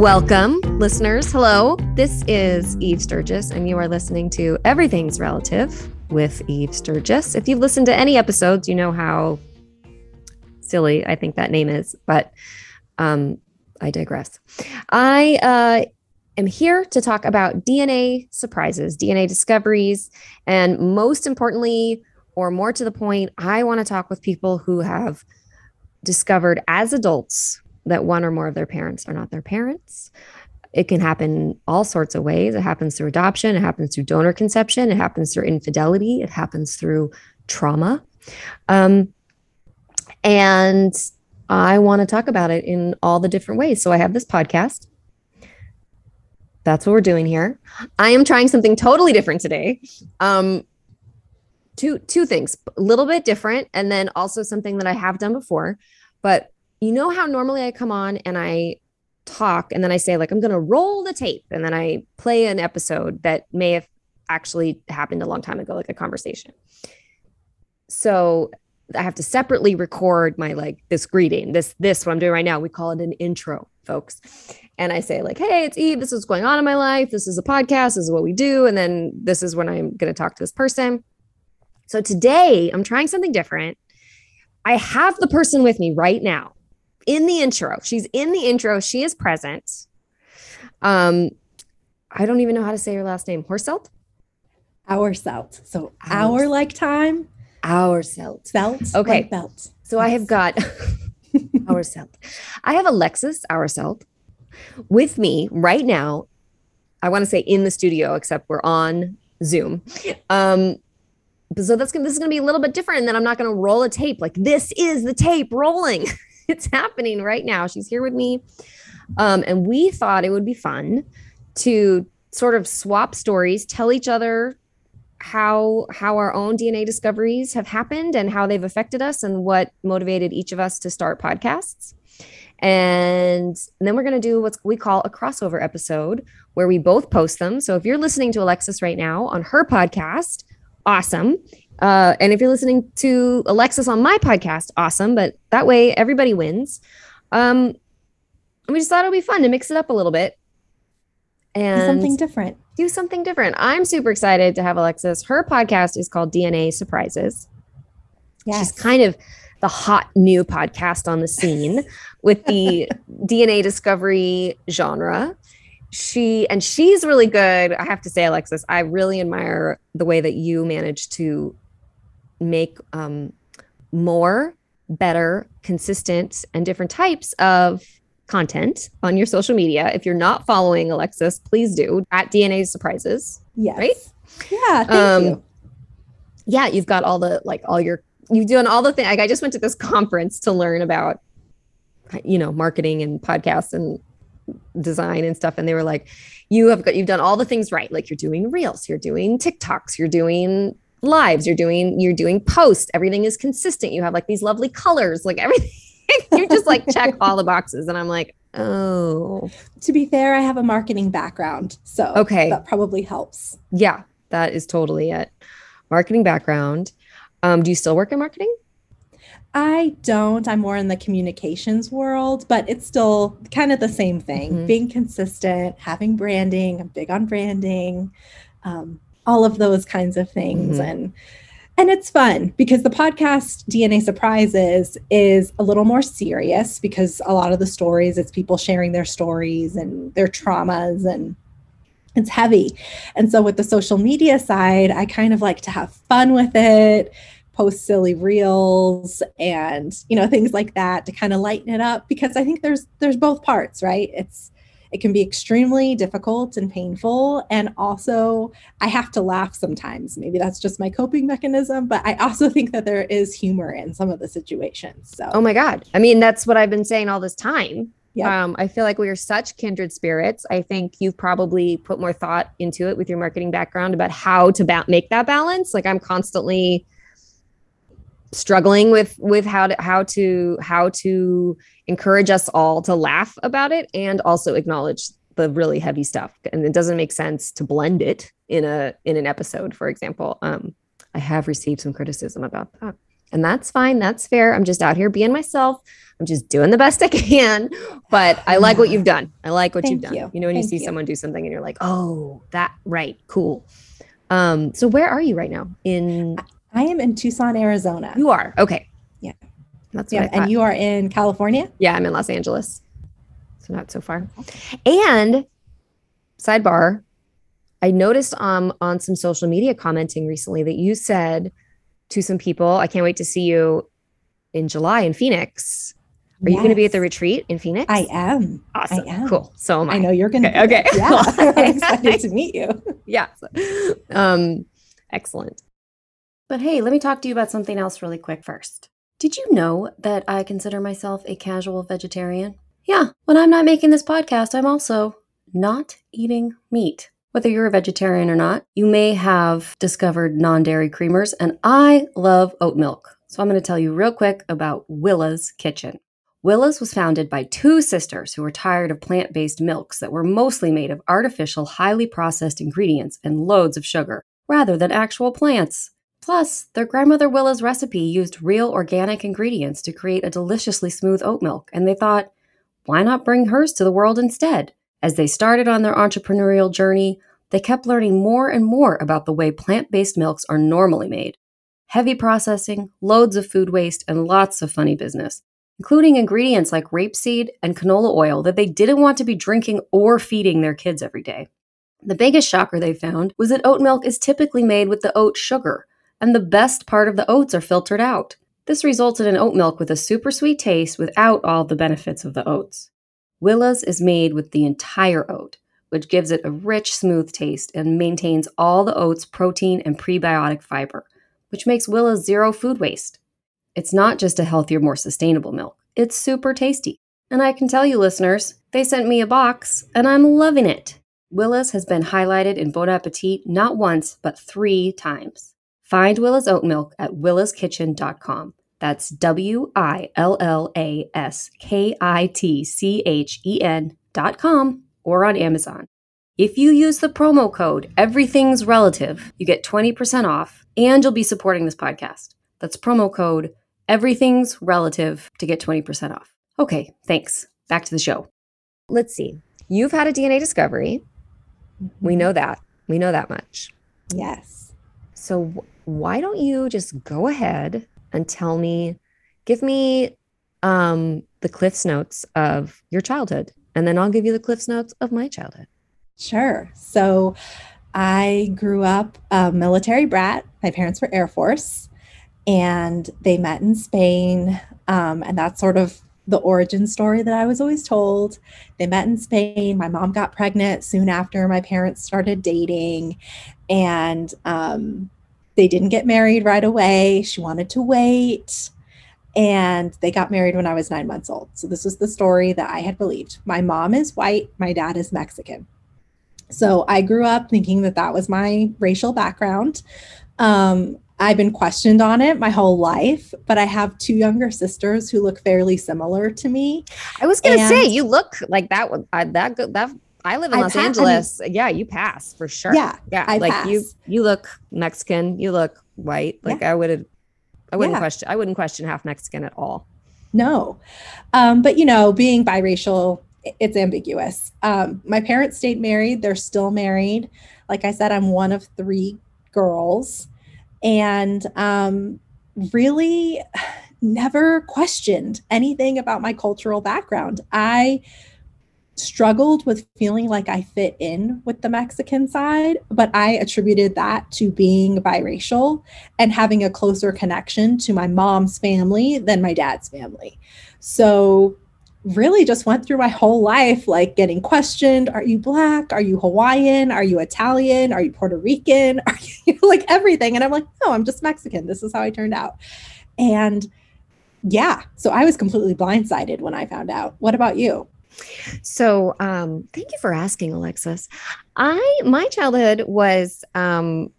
Welcome, listeners. Hello. This is Eve Sturgis, and you are listening to Everything's Relative with Eve Sturgis. If you've listened to any episodes, you know how silly I think that name is, but um, I digress. I uh, am here to talk about DNA surprises, DNA discoveries, and most importantly, or more to the point, I want to talk with people who have discovered as adults that one or more of their parents are not their parents. It can happen all sorts of ways. It happens through adoption, it happens through donor conception, it happens through infidelity, it happens through trauma. Um, and I want to talk about it in all the different ways. So I have this podcast. That's what we're doing here. I am trying something totally different today. Um, two two things, a little bit different, and then also something that I have done before. But you know how normally I come on and I talk and then I say, like, I'm going to roll the tape and then I play an episode that may have actually happened a long time ago, like a conversation. So I have to separately record my like this greeting, this, this, what I'm doing right now. We call it an intro, folks. And I say, like, hey, it's Eve. This is what's going on in my life. This is a podcast. This is what we do. And then this is when I'm going to talk to this person. So today I'm trying something different. I have the person with me right now in the intro. She's in the intro. She is present. Um, I don't even know how to say her last name. Horselt? Our selt. So our, our like time. Our selt. Selt. Okay. Like belt. So yes. I have got our selt. I have Alexis, our selt, with me right now. I want to say in the studio, except we're on Zoom. Um, so that's gonna this is gonna be a little bit different. And then I'm not gonna roll a tape. Like this is the tape rolling. it's happening right now. She's here with me. Um, and we thought it would be fun to sort of swap stories, tell each other how how our own DNA discoveries have happened and how they've affected us and what motivated each of us to start podcasts. And then we're going to do what we call a crossover episode where we both post them. So if you're listening to Alexis right now on her podcast, awesome. Uh, and if you're listening to Alexis on my podcast, awesome. But that way, everybody wins. Um, we just thought it would be fun to mix it up a little bit and do something different. Do something different. I'm super excited to have Alexis. Her podcast is called DNA Surprises. Yes. She's kind of the hot new podcast on the scene with the DNA discovery genre she and she's really good i have to say alexis i really admire the way that you manage to make um, more better consistent and different types of content on your social media. If you're not following alexis please do. At dna surprises yes. right? Yeah thank um, you. yeah you've got all the like all your you've done all the things like i just went to this conference to learn about you know marketing and podcasts and design and stuff and they were like you have got you've done all the things right. Like you're doing reels you're doing tiktoks you're doing lives. You're doing you're doing posts. Everything is consistent. You have like these lovely colors like everything. You just like check all the boxes. And i'm like oh. To be fair i have a marketing background so okay. that probably helps. Yeah that is totally it. Marketing background. Um do you still work in marketing? I don't. I'm more in the communications world, but it's still kind of the same thing. Mm-hmm. being consistent, having branding. I'm big on branding, um, all of those kinds of things. Mm-hmm. And and it's fun because the podcast DNA Surprises is a little more serious because a lot of the stories, it's people sharing their stories and their traumas and it's heavy. And so with the social media side, I kind of like to have fun with it post silly reels and you know things like that to kind of lighten it up because i think there's there's both parts right it's it can be extremely difficult and painful and also i have to laugh sometimes maybe that's just my coping mechanism but i also think that there is humor in some of the situations so oh my god i mean that's what i've been saying all this time yeah. Um, I feel like we are such kindred spirits. I think you've probably put more thought into it with your marketing background about how to ba- make that balance. Like I'm constantly struggling with with how to how to how to encourage us all to laugh about it and also acknowledge the really heavy stuff and it doesn't make sense to blend it in a in an episode for example um i have received some criticism about that And that's fine. That's fair. I'm just out here being myself. I'm just doing the best I can. But I like what you've done. I like what Thank you've done. you. You know, when Thank you see you. someone do something and you're like, oh, that right, cool. Um, so where are you right now? In I am in Tucson, Arizona. you are okay. Yeah. That's yeah, and you are in California. Yeah, I'm in Los Angeles. So not so far. And sidebar, I noticed um on some social media commenting recently that you said to some people, I can't wait to see you in July in Phoenix. Are you going to be at the retreat in Phoenix? I am. awesome. am. Cool. So am I. I know you're going to. Okay, okay. Yeah, I'm excited to meet you. Yeah. Um excellent. But hey, let me talk to you about something else really quick first. Did you know that I consider myself a casual vegetarian? Yeah, when I'm not making this podcast, I'm also not eating meat. Whether you're a vegetarian or not, you may have discovered non dairy creamers, and I love oat milk. So I'm going to tell you real quick about Willa's Kitchen. Willa's was founded by two sisters who were tired of plant based milks that were mostly made of artificial, highly processed ingredients and loads of sugar, rather than actual plants. Plus, their grandmother Willa's recipe used real organic ingredients to create a deliciously smooth oat milk, and they thought, why not bring hers to the world instead? As they started on their entrepreneurial journey, they kept learning more and more about the way plant based milks are normally made. Heavy processing, loads of food waste, and lots of funny business, including ingredients like rapeseed and canola oil that they didn't want to be drinking or feeding their kids every day. The biggest shocker they found was that oat milk is typically made with the oat sugar, and the best part of the oats are filtered out. This resulted in oat milk with a super sweet taste without all the benefits of the oats. Willa's is made with the entire oat, which gives it a rich, smooth taste and maintains all the oat's protein and prebiotic fiber, which makes Willa's zero food waste. It's not just a healthier, more sustainable milk, it's super tasty. And I can tell you, listeners, they sent me a box, and I'm loving it. Willa's has been highlighted in Bon Appetit not once, but three times. Find Willa's oat milk at willaskitchen.com. That's W I L L A S K I T C H E N dot com or on Amazon. If you use the promo code Everything's Relative, you get 20% off and you'll be supporting this podcast. That's promo code Everything's Relative to get 20% off. Okay, thanks. Back to the show. Let's see. You've had a DNA discovery. We mm-hmm. know that. We know that much. Yes. So wh- why don't you just go ahead and tell me, give me um, the Cliff's notes of your childhood, and then I'll give you the Cliff's notes of my childhood. Sure. So I grew up a military brat. My parents were Air Force and they met in Spain. Um, and that's sort of the origin story that I was always told. They met in Spain. My mom got pregnant soon after my parents started dating. And um, they didn't get married right away. She wanted to wait. And they got married when I was nine months old. So this was the story that I had believed. My mom is white, my dad is Mexican. So I grew up thinking that that was my racial background. Um, I've been questioned on it my whole life, but I have two younger sisters who look fairly similar to me. I was gonna say you look like that. one- that go- that I live in I Los pa- I mean- Angeles. yeah, you pass for sure. Yeah, yeah. I like you, pass. you look Mexican. You look white. Like I would, I wouldn't Yeah. question. I wouldn't question half Mexican at all. No. Um, but, you know, being biracial, it's ambiguous. Um, my parents stayed married. They're still married. Like I said, I'm one of three girls and um, really never questioned anything about my cultural background. I struggled with feeling like I fit in with the Mexican side, but I attributed that to being biracial and having a closer connection to my mom's family than my dad's family. So, really just went through my whole life like getting questioned are you black? Are you hawaiian? Are you italian? Are you puerto rican? Are you like everything? And i'm like no i'm just mexican. This is how i turned out. And yeah so i was completely blindsided when i found out. What about you So, um, thank you for asking, Alexis. I my childhood was um,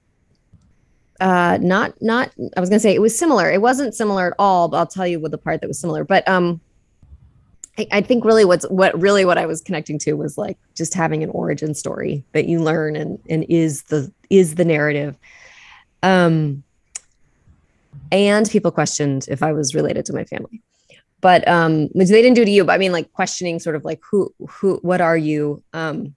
uh, not not. I was gonna say it was similar. It wasn't similar at all, but I'll tell you what the part that was similar. But um, I, I think really what's what really what I was connecting to was like just having an origin story that you learn and and is the is the narrative. Um, And people questioned if I was related to my family. But um, which they didn't do to you, but I mean like questioning sort of like who who what are you? Um,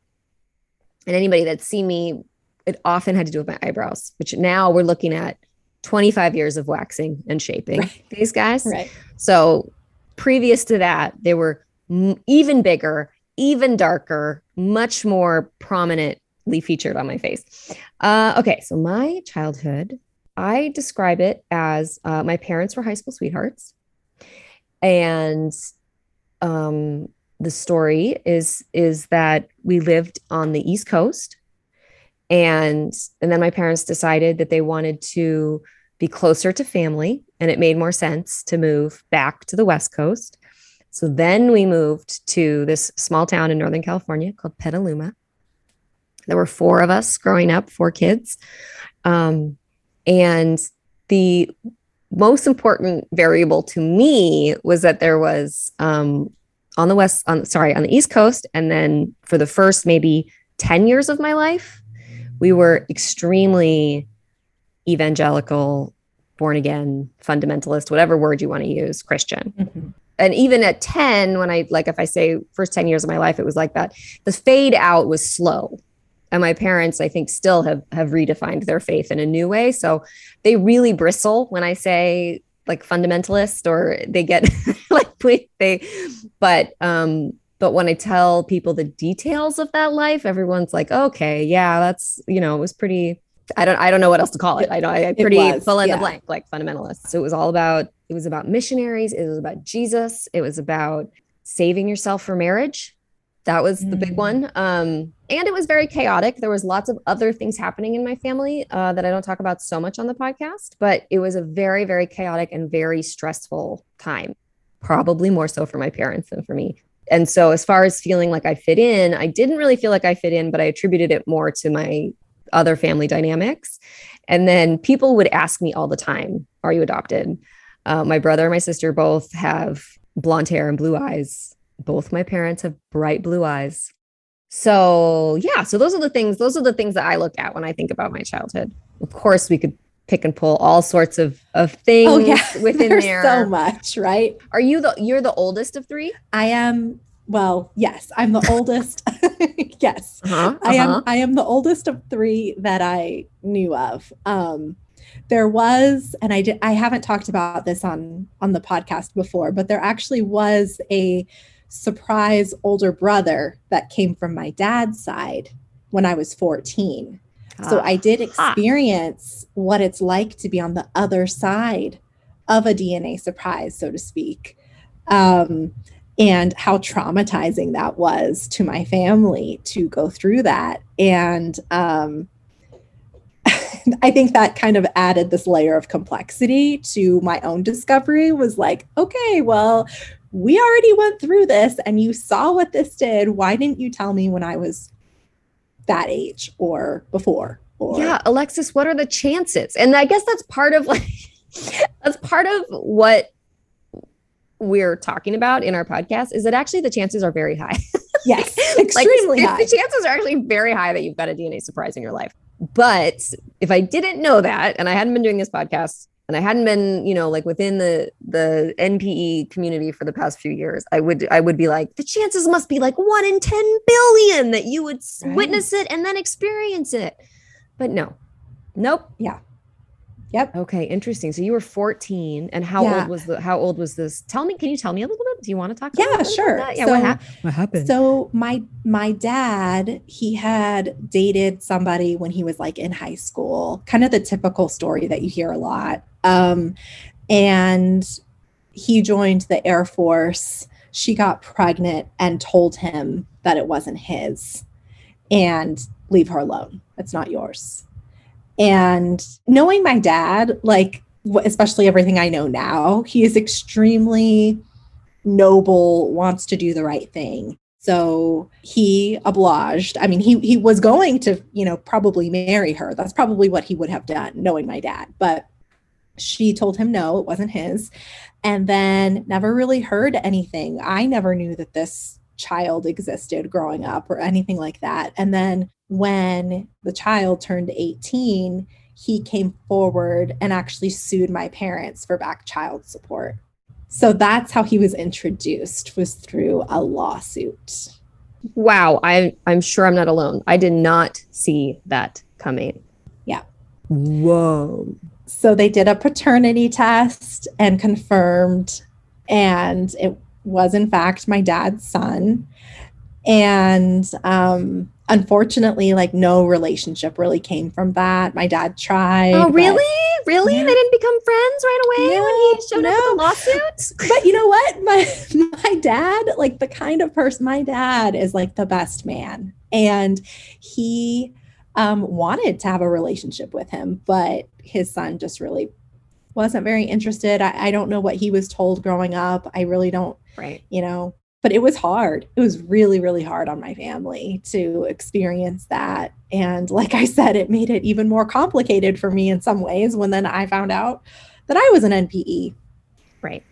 and anybody that's seen me, it often had to do with my eyebrows, which now we're looking at 25 years of waxing and shaping right. these guys. Right. So previous to that, they were m- even bigger, even darker, much more prominently featured on my face. Uh, okay, so my childhood, I describe it as uh, my parents were high school sweethearts, and um, the story is is that we lived on the East Coast, and and then my parents decided that they wanted to be closer to family, and it made more sense to move back to the West Coast. So then we moved to this small town in Northern California called Petaluma. There were four of us growing up, four kids. Um, and the most important variable to me was that there was um, on the west, on sorry, on the East Coast, and then for the first maybe 10 years of my life, we were extremely evangelical, born again, fundamentalist, whatever word you want to use, Christian. Mm-hmm and even at 10 when i like if i say first 10 years of my life it was like that the fade out was slow and my parents i think still have have redefined their faith in a new way so they really bristle when i say like fundamentalist or they get like they but um but when i tell people the details of that life everyone's like okay yeah that's you know it was pretty I don't I don't know what else to call it. I know I, I pretty was, fill in yeah. the blank like fundamentalists. So it was all about it was about missionaries, it was about Jesus, it was about saving yourself for marriage. That was the big mm. one. Um, and it was very chaotic. There was lots of other things happening in my family uh, that I don't talk about so much on the podcast, but it was a very, very chaotic and very stressful time, probably more so for my parents than for me. And so, as far as feeling like I fit in, I didn't really feel like I fit in, but I attributed it more to my other family dynamics. And then people would ask me all the time, Are you adopted? Uh, my brother and my sister both have blonde hair and blue eyes. Both my parents have bright blue eyes. So, yeah, so those are the things, those are the things that I look at when I think about my childhood. Of course, we could pick and pull all sorts of of things oh, yeah. within There's there. So much, right? Are you the you're the oldest of three? I am well, yes, I'm the oldest. yes, uh-huh, uh-huh. I am. Uh-huh. I am the oldest of three that I knew of. Um, there was, and I did. I haven't talked about this on on the podcast before, but there actually was a surprise older brother that came from my dad's side when I was 14. So I did experience what it's like to be on the other side of a DNA surprise, so to speak. Um, and how traumatizing that was to my family to go through that. And um, I think that kind of added this layer of complexity to my own discovery was like, okay, well, we already went through this and you saw what this did. Why didn't you tell me when I was that age or before? Or yeah, Alexis, what are the chances? And I guess that's part of like that's part of what we're talking about in our podcast is that actually the chances are very high. Yes, extremely like, high. The chances are actually very high that you've got a DNA surprise in your life. But if I didn't know that and I hadn't been doing this podcast and I hadn't been, you know, like within the the NPE community for the past few years, I would I would be like, the chances must be like one in 10 billion that you would right. witness it and then experience it. But no. Nope. Yeah. Yep. Okay, interesting. So you were 14 and how yeah. old was the how old was this? Tell me, can you tell me a little bit? Do you want to talk Yeah, sure. Yeah, so, what, ha- what happened? So my my dad, he had dated somebody when he was like in high school. Kind of the typical story that you hear a lot. Um and he joined the Air Force. She got pregnant and told him that it wasn't his and leave her alone. It's not yours. And knowing my dad, like, especially everything I know now, he is extremely noble, wants to do the right thing. So he obliged. I mean, he he was going to, you know, probably marry her. That's probably what he would have done, knowing my dad. But she told him no, it wasn't his. And then never really heard anything. I never knew that this child existed growing up or anything like that. And then when the child turned 18, he came forward and actually sued my parents for back child support. So that's how he was introduced was through a lawsuit. Wow, I I'm sure I'm not alone. I did not see that coming. Yeah. Whoa. So they did a paternity test and confirmed and it was in fact my dad's son. And um unfortunately like no relationship really came from that. My dad tried oh really? Really? Yeah. they didn't become friends right away? No, when he showed no. up with the lawsuit? But you know what? My my dad like the kind of person my dad is like the best man. And he um, wanted to have a relationship with him but his son just really wasn't very interested. I, I don't know what he was told growing up. I really don't right. you know but it was hard. It was really, really hard on my family to experience that. And like I said, it made it even more complicated for me in some ways when then I found out that I was an NPE. Right.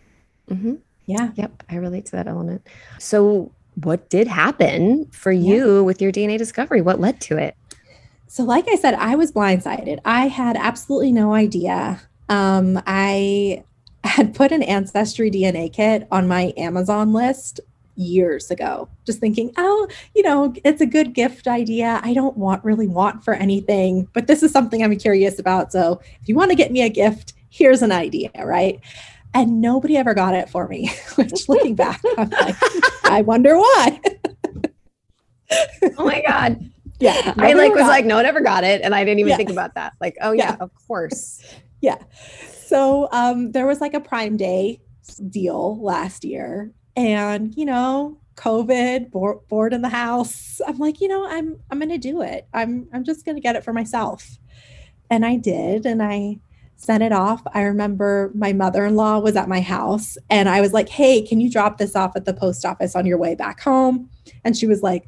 Mm-hmm. Yeah. Yep. I relate to that element. So, what did happen for you yeah. with your DNA discovery? What led to it? So, like I said, I was blindsided. I had absolutely no idea. Um, I had put an ancestry DNA kit on my Amazon list years ago just thinking oh you know it's a good gift idea. I don't want really want for anything but this is something i'm curious about. So if you want to get me a gift here's an idea right? And nobody ever got it for me which looking back i'm like i wonder why. Oh my god. Yeah i like was like no one ever got it and i didn't even yeah. think about that. Like oh yeah, yeah. of course. Yeah. So um there was like a prime day deal last year and you know covid bored, bored in the house. I'm like you know i'm i'm gonna do it. I'm i'm just gonna get it for myself. And i did and i sent it off. I remember my mother-in-law was at my house and i was like hey can you drop this off at the post office on your way back home? And she was like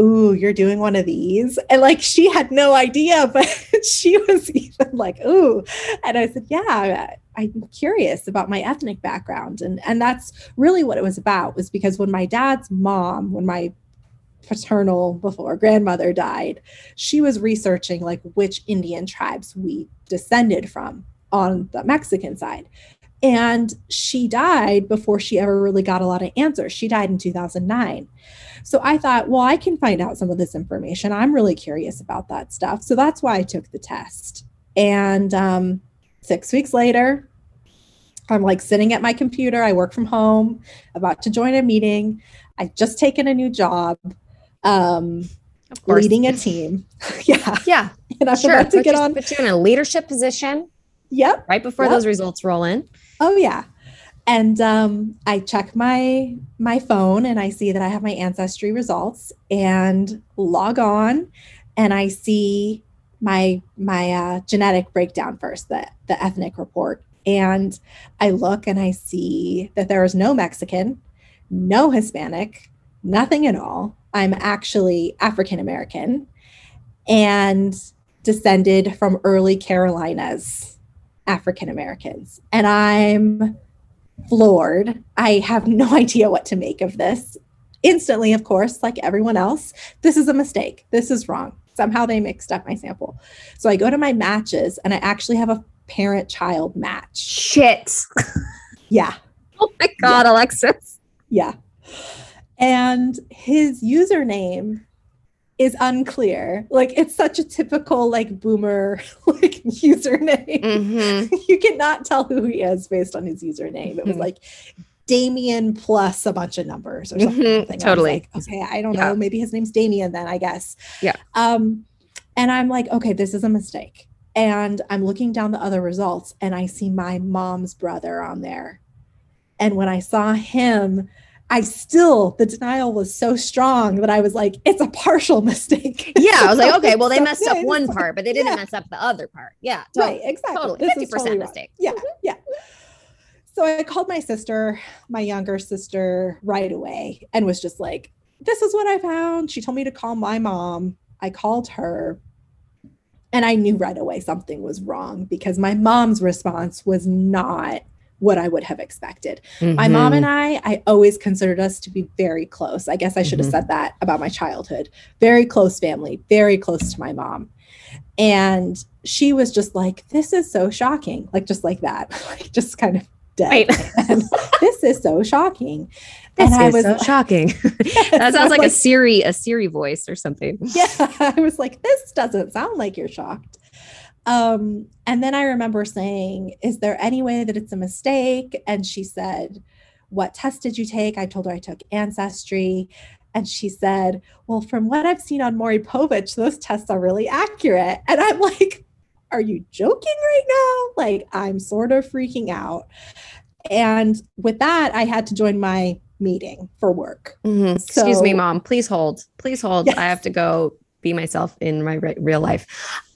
ooh, you're doing one of these. And like she had no idea, but she was even like, ooh. And I said, yeah, I'm curious about my ethnic background. And and that's really what it was about, was because when my dad's mom, when my paternal before grandmother died, she was researching like which Indian tribes we descended from on the Mexican side. And she died before she ever really got a lot of answers. She died in 2009. So I thought, well, I can find out some of this information. I'm really curious about that stuff. So that's why I took the test. And um, six weeks later, I'm like sitting at my computer. I work from home, about to join a meeting. I've just taken a new job, um, leading a team. yeah, yeah, and I'm sure. about to put get you, on. Put you in a leadership position. Yep. Right before yep. those results roll in. Oh yeah. And um, I check my my phone and I see that I have my ancestry results and log on and I see my my uh, genetic breakdown first, the the ethnic report. And I look and I see that there is no Mexican, no Hispanic, nothing at all. I'm actually African American and descended from early Carolinas African Americans. And I'm floored. I have no idea what to make of this. Instantly, of course, like everyone else, this is a mistake. This is wrong. Somehow they mixed up my sample. So I go to my matches and I actually have a parent child match. Shit. Yeah. Oh my God, yeah. Alexis. Yeah. And his username is unclear. Like it's such a typical like boomer like username. Mm-hmm. you cannot tell who he is based on his username. It was mm-hmm. like Damien plus a bunch of numbers or something. Mm-hmm. Totally. I like, okay, I don't yeah. know. Maybe his name's Damien then, I guess. Yeah. Um, and I'm like, okay, this is a mistake. And I'm looking down the other results and I see my mom's brother on there. And when I saw him, I still, the denial was so strong that I was like, it's a partial mistake. Yeah. I was like, okay, well, they messed up one part, but they didn't yeah. mess up the other part. Yeah. Totally. Right. Exactly. Totally. This 50% totally mistake. Yeah. Yeah. So I called my sister, my younger sister, right away and was just like, this is what I found. She told me to call my mom. I called her. And I knew right away something was wrong because my mom's response was not what I would have expected. Mm-hmm. My mom and I, I always considered us to be very close. I guess I should have mm-hmm. said that about my childhood. Very close family, very close to my mom. And she was just like, This is so shocking. Like, just like that, like, just kind of This is so shocking. This and I was so shocking. that sounds like, like, a Siri, a Siri voice or something. Yeah. I was like, this doesn't sound like you're shocked. Um, and then I remember saying, Is there any way that it's a mistake? And she said, What test did you take? I told her I took ancestry. And she said, Well, from what I've seen on Maury Povich, those tests are really accurate. And I'm like, Are you joking right now? Like, I'm sort of freaking out. And with that, I had to join my meeting for work. Mm-hmm. So, Excuse me, mom. Please hold. Please hold. Yes. I have to go be myself in my re- real life.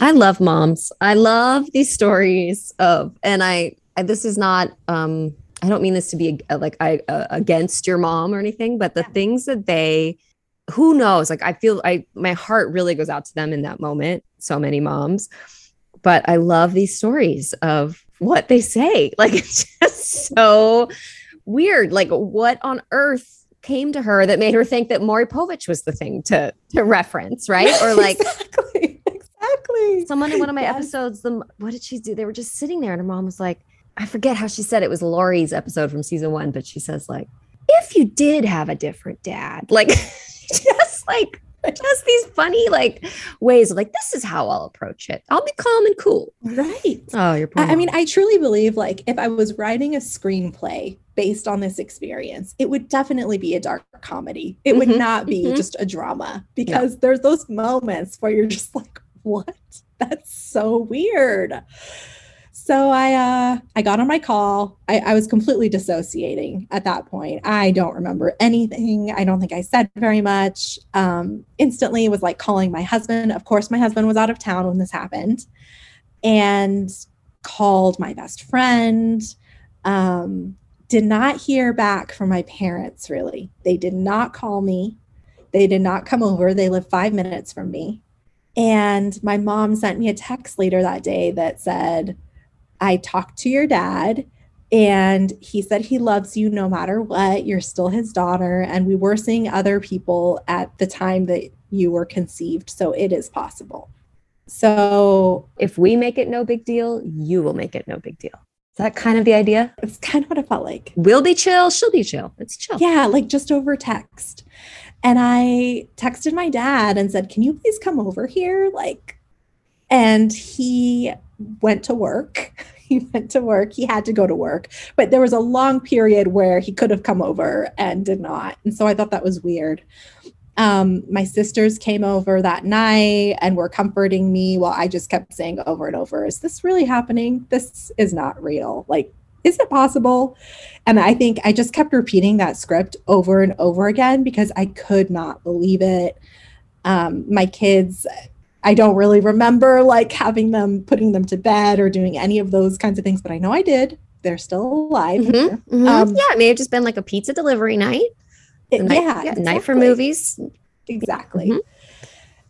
I love moms. I love these stories of, and I, I this is not, um, I don't mean this to be a, like I uh, against your mom or anything, but the yeah. things that they, who knows? Like I feel I my heart really goes out to them in that moment. So many moms, but I love these stories of what they say. Like it's just so weird. Like what on earth came to her that made her think that Maury Povich was the thing to to reference, right? Or like exactly, exactly. Someone in one of my yes. episodes, the what did she do? They were just sitting there, and her mom was like, I forget how she said it was Laurie's episode from season one, but she says like, if you did have a different dad, like just like just these funny like ways of like this is how I'll approach it. I'll be calm and cool. Right. Oh, you're. I, I mean, I truly believe like if I was writing a screenplay based on this experience, it would definitely be a dark comedy. It mm-hmm. would not be mm-hmm. just a drama because yeah. there's those moments where you're just like, what? That's so weird. So I uh, I got on my call. I, I was completely dissociating at that point. I don't remember anything. I don't think I said very much. Um, instantly was like calling my husband. Of course, my husband was out of town when this happened, and called my best friend. Um, did not hear back from my parents really. They did not call me. They did not come over. They live five minutes from me. And my mom sent me a text later that day that said, I talked to your dad and he said he loves you no matter what. You're still his daughter. And we were seeing other people at the time that you were conceived. So it is possible. So if we make it no big deal, you will make it no big deal. Is that kind of the idea? It's kind of what it felt like. We'll be chill. She'll be chill. It's chill. Yeah, like just over text. And I texted my dad and said, Can you please come over here? Like, and he went to work. he went to work. He had to go to work, but there was a long period where he could have come over and did not. And so I thought that was weird. Um, my sisters came over that night and were comforting me while I just kept saying over and over, Is this really happening? This is not real. Like, is it possible? And I think I just kept repeating that script over and over again because I could not believe it. Um, my kids, I don't really remember like having them putting them to bed or doing any of those kinds of things, but I know I did. They're still alive. Mm-hmm, mm-hmm. Um, yeah, it may have just been like a pizza delivery night. It, night, yeah, yeah exactly. night for movies. Exactly. Mm-hmm.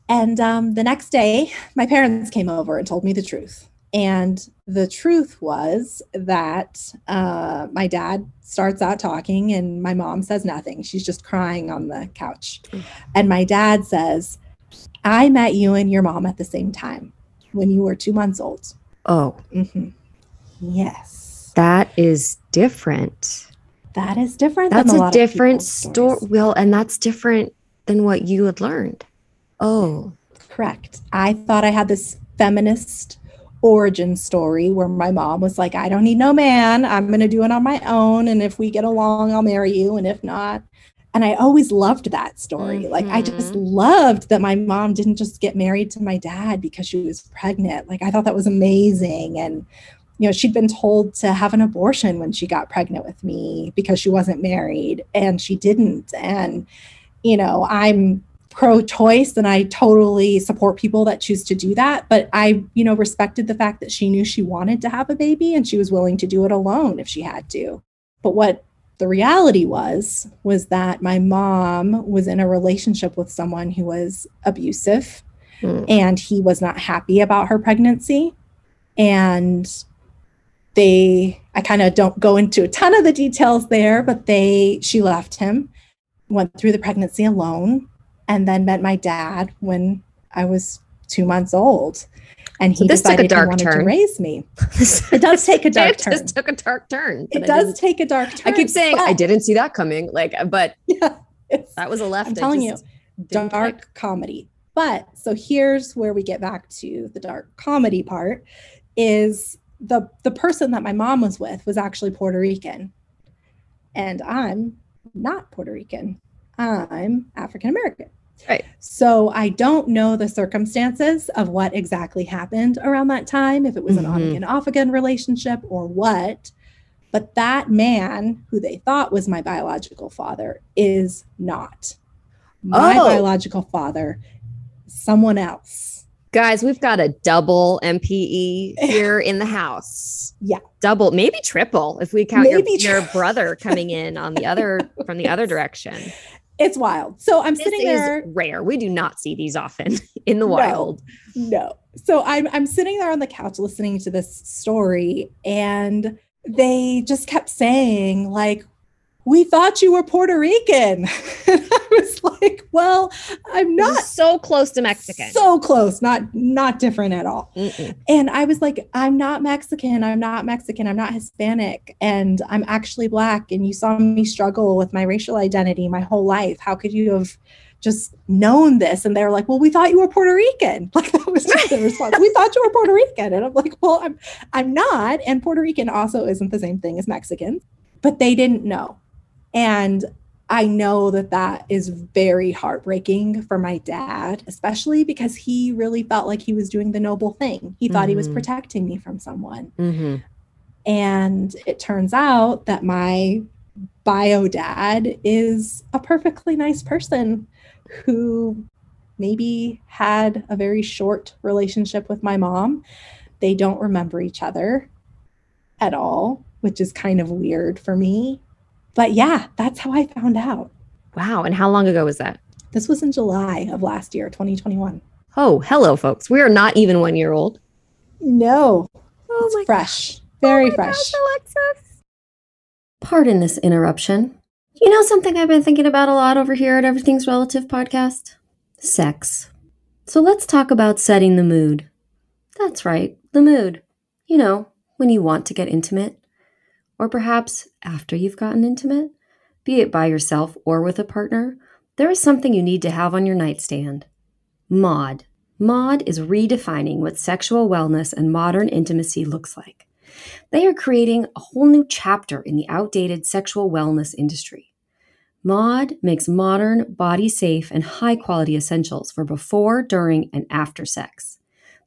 And um, the next day, my parents came over and told me the truth. And the truth was that uh, my dad starts out talking, and my mom says nothing. She's just crying on the couch. Mm. And my dad says, I met you and your mom at the same time when you were two months old. Oh. Mm-hmm. Yes. That is different. That is different. That's a, a different story. Well, and that's different than what you had learned. Oh. Correct. I thought I had this feminist origin story where my mom was like, I don't need no man. I'm going to do it on my own. And if we get along, I'll marry you. And if not, and I always loved that story. Mm-hmm. Like I just mm-hmm. loved that my mom didn't just get married to my dad because she was pregnant. Like I thought that was amazing. And you know, she'd been told to have an abortion when she got pregnant with me because she wasn't married and she didn't. And you know, I'm pro choice and I totally support people that choose to do that, but I, you know, respected the fact that she knew she wanted to have a baby and she was willing to do it alone if she had to. But what the reality was was that my mom was in a relationship with someone who was abusive mm. and he was not happy about her pregnancy and they i kind of don't go into a ton of the details there but they she left him went through the pregnancy alone and then met my dad when i was two months old. And he So this took a dark he wanted turn. to raise me. It does take a dark turn. took a dark turn. It does take a dark turn. I keep saying I didn't see that coming. Like, uh, but Yeah, that was a left. I'm telling you, dark comedy. But so here's where we get back to the dark comedy part is the the person that my mom was with was actually Puerto Rican. And I'm not Puerto Rican. I'm African American. Right. So I don't know the circumstances of what exactly happened around that time, if it was an on Mhm. again, off again relationship or what. But that man who they thought was my biological father is not. My Oh. biological father, someone else. Guys, we've got a double NPE here in the house. Yeah. Double, maybe triple if we count your, your brother coming in on the other from the other direction. It's wild. So I'm This sitting is there. rare. We do not see these often in the No. wild. No. So I'm I'm sitting there on the couch listening to this story and they just kept saying like we thought you were Puerto Rican. and I was like, well, I'm not so close to Mexican. so close, not not different at all. Mm-mm. And I was like, I'm not Mexican. I'm not Mexican. I'm not Hispanic. And I'm actually Black. And you saw me struggle with my racial identity my whole life. How could you have just known this? And they were like, Well, we thought you were Puerto Rican. Like that was just the response. we thought you were Puerto Rican. And I'm like, Well, I'm I'm not. And Puerto Rican also isn't the same thing as Mexican. But they didn't know. And I know that that is very heartbreaking for my dad, especially because he really felt like he was doing the noble thing. He thought he was Mhm. protecting me from someone. Mhm. And it turns out that my bio dad is a perfectly nice person who maybe had a very short relationship with my mom. They don't remember each other at all, which is kind of weird for me. But yeah, that's how I found out. Wow. And how long ago was that? This was in July of last year, 2021. Oh, hello, folks. We are not even one year old. No, Oh it's my fresh, very Oh my fresh. gosh, Alexis. Pardon this interruption. You know something I've been thinking about a lot over here at Everything's Relative podcast? Sex. So let's talk about setting the mood. That's right, the mood. You know, when you want to get intimate, or perhaps after you've gotten intimate, be it by yourself or with a partner, there is something you need to have on your nightstand. Maude. Maude is redefining what sexual wellness and modern intimacy looks like. They are creating a whole new chapter in the outdated sexual wellness industry. Maude makes modern, body safe, and high quality essentials for before, during, and after sex.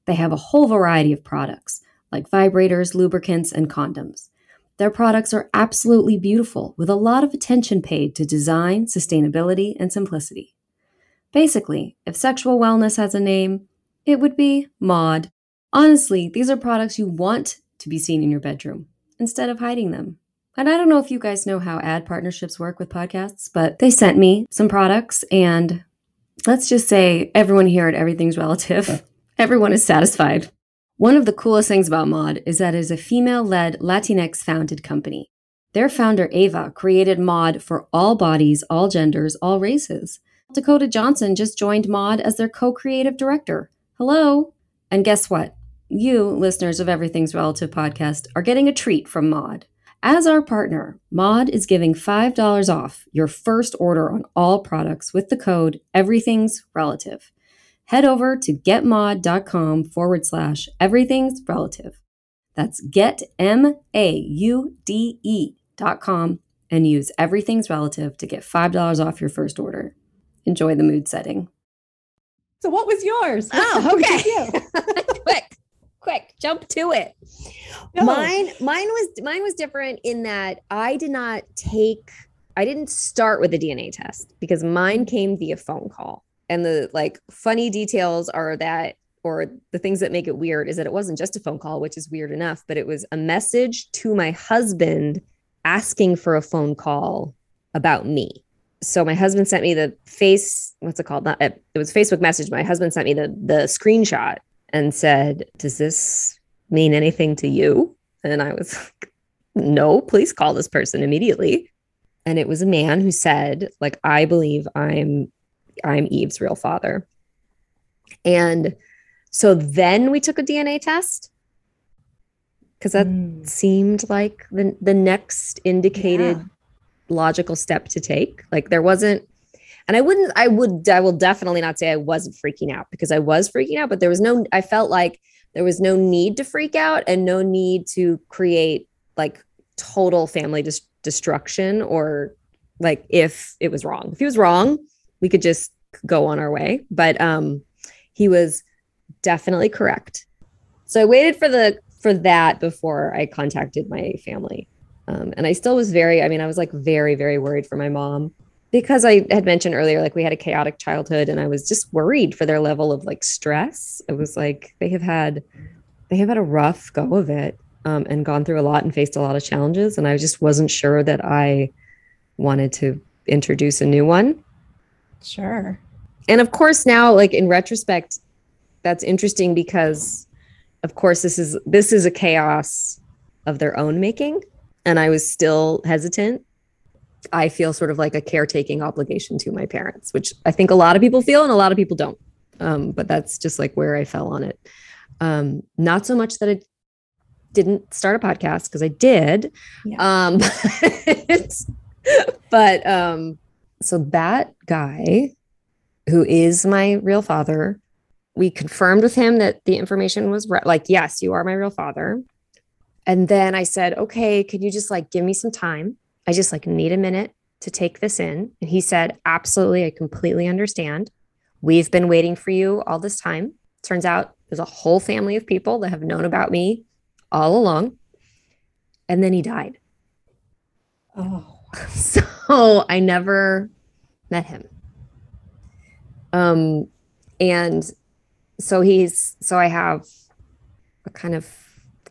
They have a whole variety of products, like vibrators, lubricants, and condoms. Their products are absolutely beautiful, with a lot of attention paid to design, sustainability, and simplicity. Basically, if sexual wellness has a name, it would be Maude. Honestly, these are products you want to be seen in your bedroom instead of hiding them. And I don't know if you guys know how ad partnerships work with podcasts, but they sent me some products, and let's just say everyone here at Everything's Relative, everyone is satisfied. One of the coolest things about Maude is that it is a female led Latinx founded company. Their founder, Ava, created Maude for all bodies, all genders, all races. Dakota Johnson just joined Maude as their co creative director. Hello. And guess what? You, listeners of Everything's Relative podcast, are getting a treat from Maude. As our partner, Maude is giving $5 off your first order on all products with the code Everything's Relative. Head over to getmaude.com forward slash everything's relative. That's get M A U D E dot com and use everything's relative to get $5 off your first order. Enjoy the mood setting. So, what was yours? Oh, okay. you? quick, quick, jump to it. No. Mine, mine was mine was different in that I did not take, I didn't start with a DNA test because mine came via phone call. And the like funny details are that, or the things that make it weird is that it wasn't just a phone call, which is weird enough, but it was a message to my husband asking for a phone call about me. So my husband sent me the face, what's it called? Not, it was Facebook message. My husband sent me the the screenshot and said, "Does this mean anything to you?" And I was like, "No, please call this person immediately." And it was a man who said, "Like I believe I'm I'm Eve's real father." And So then we took a DNA test because that Mm. seemed like the the next indicated Yeah. logical step to take. Like there wasn't and I wouldn't I would I will definitely not say I wasn't freaking out because I was freaking out, but there was no I felt like there was no need to freak out and no need to create like total family dis- destruction or like if it was wrong. If he was wrong, we could just go on our way, but um he was definitely correct. So I waited for the for that before I contacted my family. Um, and I still was very, I mean, I was like very, very worried for my mom because I had mentioned earlier, like we had a chaotic childhood and I was just worried for their level of like stress. It was like they have had, they have had a rough go of it um, and gone through a lot and faced a lot of challenges. And I just wasn't sure that I wanted to introduce a new one. Sure. And of course, now, like in retrospect, that's interesting because of course this is this is a chaos of their own making. And i was still hesitant. I feel sort of like a caretaking obligation to my parents which i think a lot of people feel and a lot of people don't. Um, but that's just like where i fell on it. Um, not so much that i didn't start a podcast because i did. Yeah. um, but um, so that guy who is my real father we confirmed with him that the information was right. Like, yes, you are my real father. And then I said, okay, can you just like give me some time? I just like need a minute to take this in. And he said, absolutely. I completely understand. We've been waiting for you all this time. Turns out there's a whole family of people that have known about me all along. And then he died. Oh. So I never met him. Um, and so he's so I have a kind of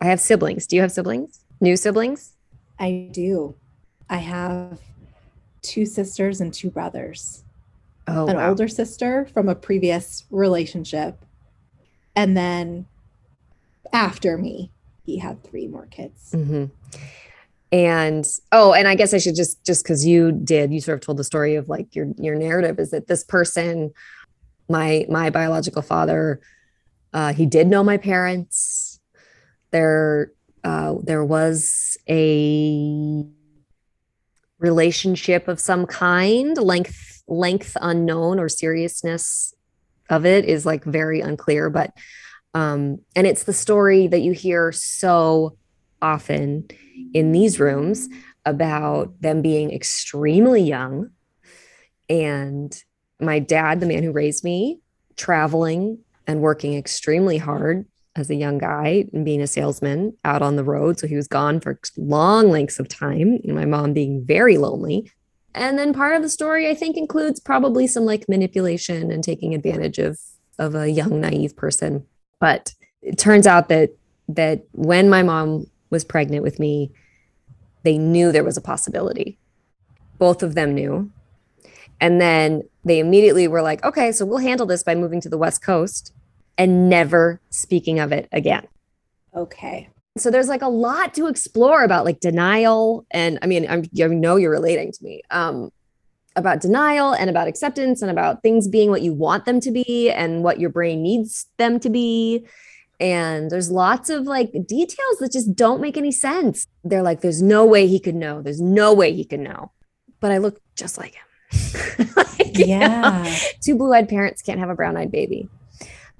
I have siblings. Do you have siblings? New siblings? I do. I have two sisters and two brothers. Oh, An wow. older sister from a previous relationship. And then after me, he had three more kids. hmm And oh, and I guess I should just just because you did, you sort of told the story of like your your narrative is that this person, my my biological father, uh, he did know my parents. There uh, there was a relationship of some kind, length length unknown or seriousness of it is like very unclear, but um, and it's the story that you hear so often in these rooms about them being extremely young and my dad the man who raised me traveling and working extremely hard as a young guy and being a salesman out on the road. So he was gone for long lengths of time and my mom being very lonely. And then part of the story i think includes probably some like manipulation and taking advantage of of a young naive person. But it turns out that that when my mom was pregnant with me they knew there was a possibility. Both of them knew. And then they immediately were like okay so we'll handle this by moving to the west coast and never speaking of it again. Okay. so there's like a lot to explore about like denial and i mean i'm you know you're relating to me um about denial and about acceptance and about things being what you want them to be and what your brain needs them to be and there's lots of like details that just don't make any sense they're like there's no way he could know there's no way he could know but i look just like him Like, you know, Yeah. two blue-eyed parents can't have a brown-eyed baby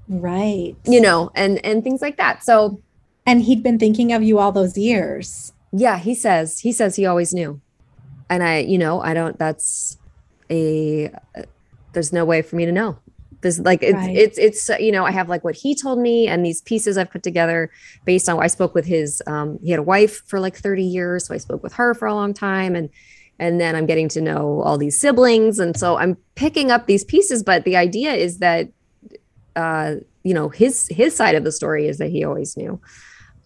Right. you know and and things like that so And he'd been thinking of you all those years. Yeah, he says he says he always knew, and I, you know, I don't. That's a. Uh, there's no way for me to know. There's like it's Right. it's it's uh, you know I have like what he told me and these pieces I've put together based on I spoke with his um he had a wife for like 30 years so I spoke with her for a long time and and then I'm getting to know all these siblings and so I'm picking up these pieces but the idea is that uh you know his his side of the story is that he always knew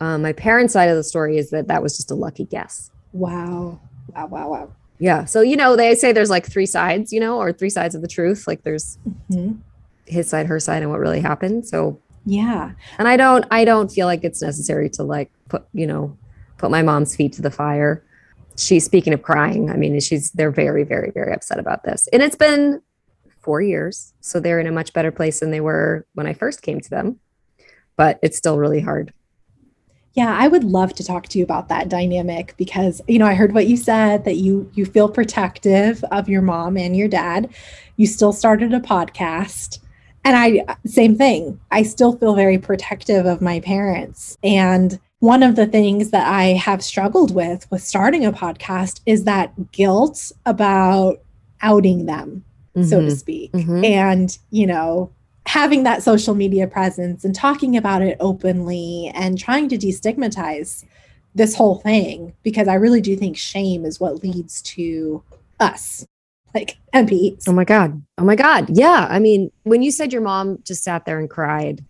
um, my parents' side of the story is that that was just a lucky guess. Wow. Wow. Wow. Wow. Yeah. So, you know, they say there's like three sides, you know, or three sides of the truth. Like there's Mhm. His side, her side, and what really happened. So, Yeah. and I don't, I don't feel like it's necessary to like put, you know, put my mom's feet to the fire. She's speaking of crying. I mean, she's, they're very, very, very upset about this. And it's been four years. So they're in a much better place than they were when I first came to them. but it's still really hard. Yeah, I would love to talk to you about that dynamic because you know, I heard what you said that you you feel protective of your mom and your dad. You still started a podcast. And I same thing. I still feel very protective of my parents. And one of the things that I have struggled with with starting a podcast is that guilt about outing them, mm-hmm. so to mm-hmm. speak. Mm-hmm. And, you know, having that social media presence and talking about it openly and trying to destigmatize this whole thing because I really do think shame is what leads to us like MPs. Oh my God. Oh my God. Yeah. I mean, when you said your mom just sat there and cried,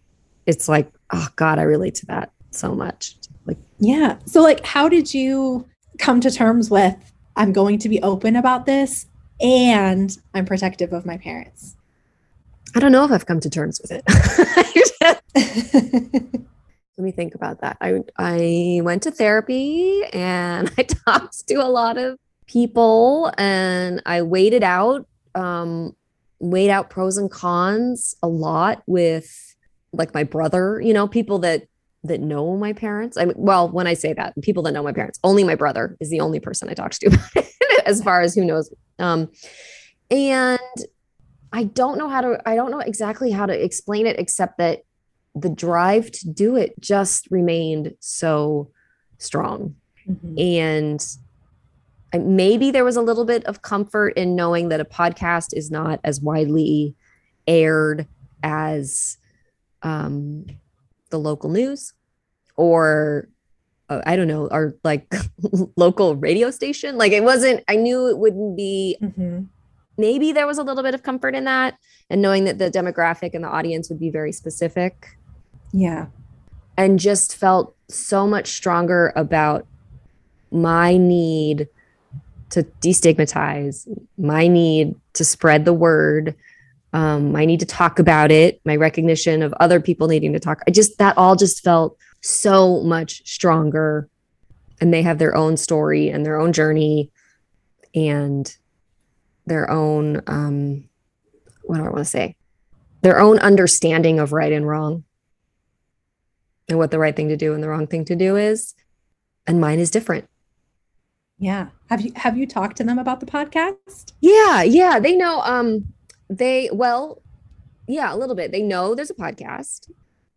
it's like, oh God, I relate to that so much. Like, yeah. So, like, how did you come to terms with I'm going to be open about this and I'm protective of my parents? I don't know if I've come to terms with it. Let me think about that. I I went to therapy and I talked to a lot of people and I weighed it out, um, weighed out pros and cons a lot with like my brother, you know, people that that know my parents. I mean, well, when I say that, people that know my parents, only my brother is the only person I talk to as far as who knows. Um, and I don't know how to, I don't know exactly how to explain it, except that the drive to do it just remained so strong. Mm-hmm. And maybe there was a little bit of comfort in knowing that a podcast is not as widely aired as um, the local news or uh, I don't know, our like local radio station. Like it wasn't, I knew it wouldn't be, mm-hmm. maybe there was a little bit of comfort in that and knowing that the demographic and the audience would be very specific. Yeah. And just felt so much stronger about my need to destigmatize, my need to spread the word, um, my need to talk about it, my recognition of other people needing to talk. I just, that all just felt so much stronger. And they have their own story and their own journey and their own, um, what do I want to say? Their own understanding of right and wrong and what the right thing to do and the wrong thing to do is. And mine is different. Yeah. Have you have you talked to them about the podcast? Yeah, yeah. They know um they well, yeah, a little bit. They know there's a podcast.